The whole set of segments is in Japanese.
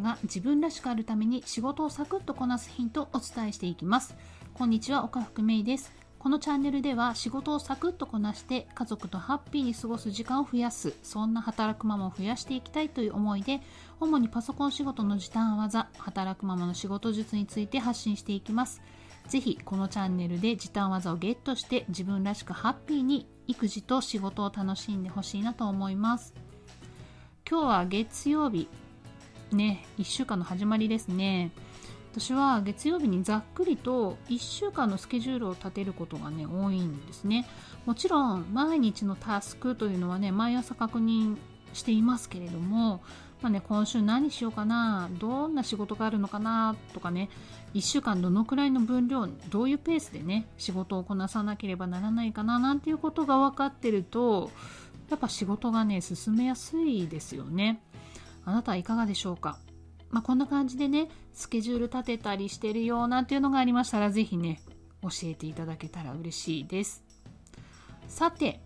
が自分らしくあるために仕事をサクッとこなすヒントをお伝えしていきます。こんにちは岡福芽衣です。このチャンネルでは仕事をサクッとこなして家族とハッピーに過ごす時間を増やすそんな働くママを増やしていきたいという思いで主にパソコン仕事の時短技働くママの仕事術について発信していきます。ぜひこのチャンネルで時短技をゲットして自分らしくハッピーに育児と仕事を楽しんでほしいなと思います。今日は月曜日。ね1週間の始まりですね。私は月曜日にざっくりと1週間のスケジュールを立てることがね多いんですね。もちろん毎日のタスクというのはね毎朝確認していますけれども、まあね、今週何しようかなどんな仕事があるのかなとかね1週間どのくらいの分量どういうペースでね仕事をこなさなければならないかななんていうことが分かってるとやっぱ仕事がね進めやすいですよね。あなたはいかがでしょうか？まあ、こんな感じでねスケジュール立てたりしてるよなんていうのがありましたら是非ね教えていただけたら嬉しいです。さて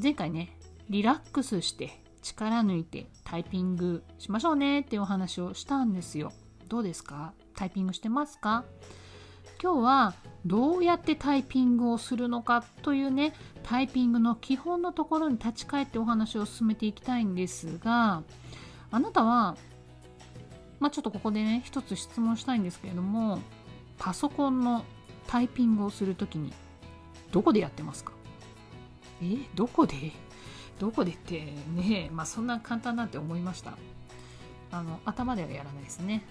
前回ねリラックスして力抜いてタイピングしましょうねっていうお話をしたんですよ。どうですか？タイピングしてますか？今日はどうやってタイピングをするのかというねタイピングの基本のところに立ち返ってお話を進めていきたいんですがあなたはまあ、ちょっとここでね一つ質問したいんですけれどもパソコンのタイピングをするときにどこでやってますか？えどこで？どこでってねまあそんな簡単なんて思いました。あの頭ではやらないですね。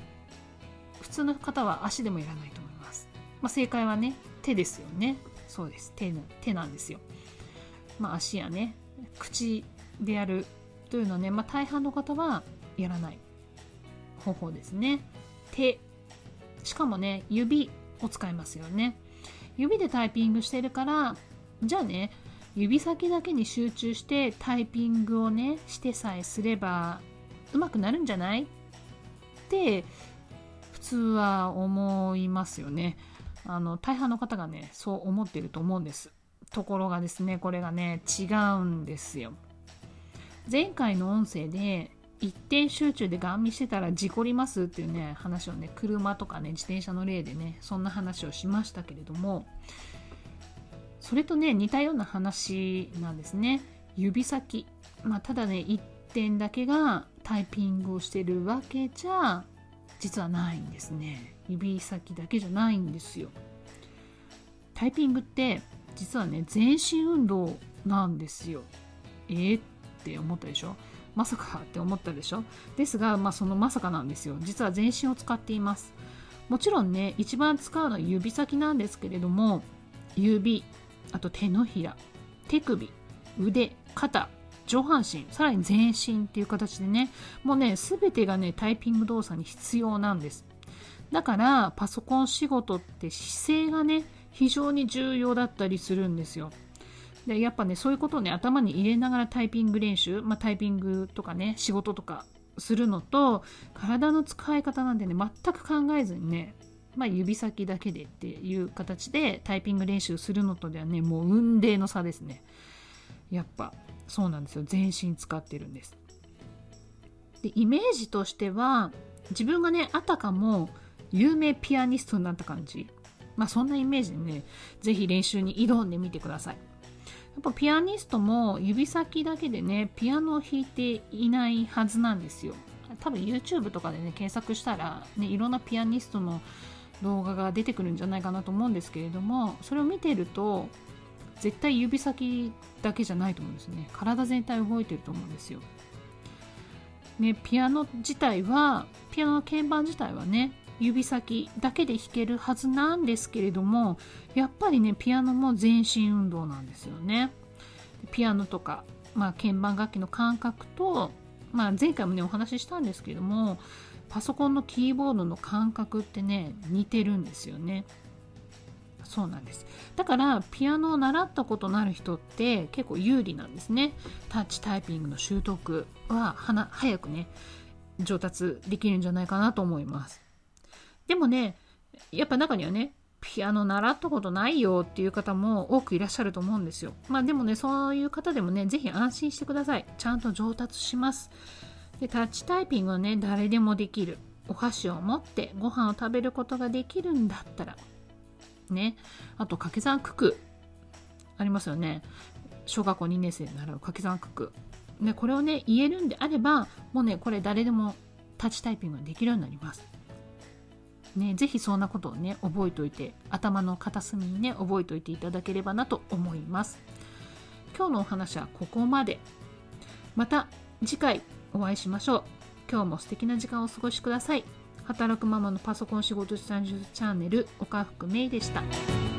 普通の方は足でもやらないと思います、まあ、正解はね手ですよね。そうです。手手なんですよ。まあ足やね口でやるというのはね、まあ、大半の方はやらない。方法ですね。手。しかもね指を使いますよね。指でタイピングしてるからじゃあね指先だけに集中してタイピングをねしてさえすればうまくなるんじゃない？って普通は思いますよね。あの大半の方がねそう思ってると思うんです。ところがですねこれがね違うんですよ。前回の音声で一点集中でガン見してたら事故りますっていうね話をね車とかね自転車の例でねそんな話をしましたけれどもそれとね似たような話なんですね。指先。まあただね一点だけがタイピングをしてるわけじゃ実はないんですね。指先だけじゃないんですよ。タイピングって実はね全身運動なんですよ。えー、って思ったでしょ？まさかって思ったでしょ？ですが、まあ、そのまさかなんですよ。実は全身を使っています。もちろんね一番使うのは指先なんですけれども指あと手のひら手首腕肩上半身さらに全身っていう形でねもうね全てがねタイピング動作に必要なんです。だからパソコン仕事って姿勢がね非常に重要だったりするんですよ。でやっぱねそういうことをね頭に入れながらタイピング練習、まあ、タイピングとかね仕事とかするのと体の使い方なんてね全く考えずにね、まあ、指先だけでっていう形でタイピング練習するのとではねもう運命の差ですね。やっぱそうなんですよ。全身使ってるんです。でイメージとしては自分がねあたかも有名ピアニストになった感じ。まあそんなイメージでね是非練習に挑んでみてください。やっぱピアニストも指先だけでねピアノを弾いていないはずなんですよ。多分 YouTube とかでね検索したら、ね、いろんなピアニストの動画が出てくるんじゃないかなと思うんですけれどもそれを見てると絶対指先だけじゃないと思うんですね。体全体動いてると思うんですよ。ね、ピアノ自体はピアノの鍵盤自体はね指先だけで弾けるはずなんですけれどもやっぱりねピアノも全身運動なんですよね。ピアノとか、まあ、鍵盤楽器の感覚と、まあ、前回もねお話ししたんですけどもパソコンのキーボードの感覚ってね似てるんですよね。そうなんです。だからピアノを習ったことのある人って結構有利なんですね。タッチタイピングの習得はは早くね上達できるんじゃないかなと思います。でもね、やっぱ中にはね、ピアノ習ったことないよっていう方も多くいらっしゃると思うんですよ。まあでもね、そういう方でもね、ぜひ安心してください。ちゃんと上達します。でタッチタイピングはね誰でもできる。お箸を持ってご飯を食べることができるんだったら。ね。あと掛け算九九ありますよね。小学校2年生で習う掛け算九九ねこれをね言えるんであればもうねこれ誰でもタッチタイピングができるようになります。ね、ぜひそんなことをね覚えておいて頭の片隅にね覚えておいていただければなと思います。今日のお話はここまで。また次回お会いしましょう。今日も素敵な時間をお過ごしください。働くママのパソコン仕事チャンネル岡福芽衣でした。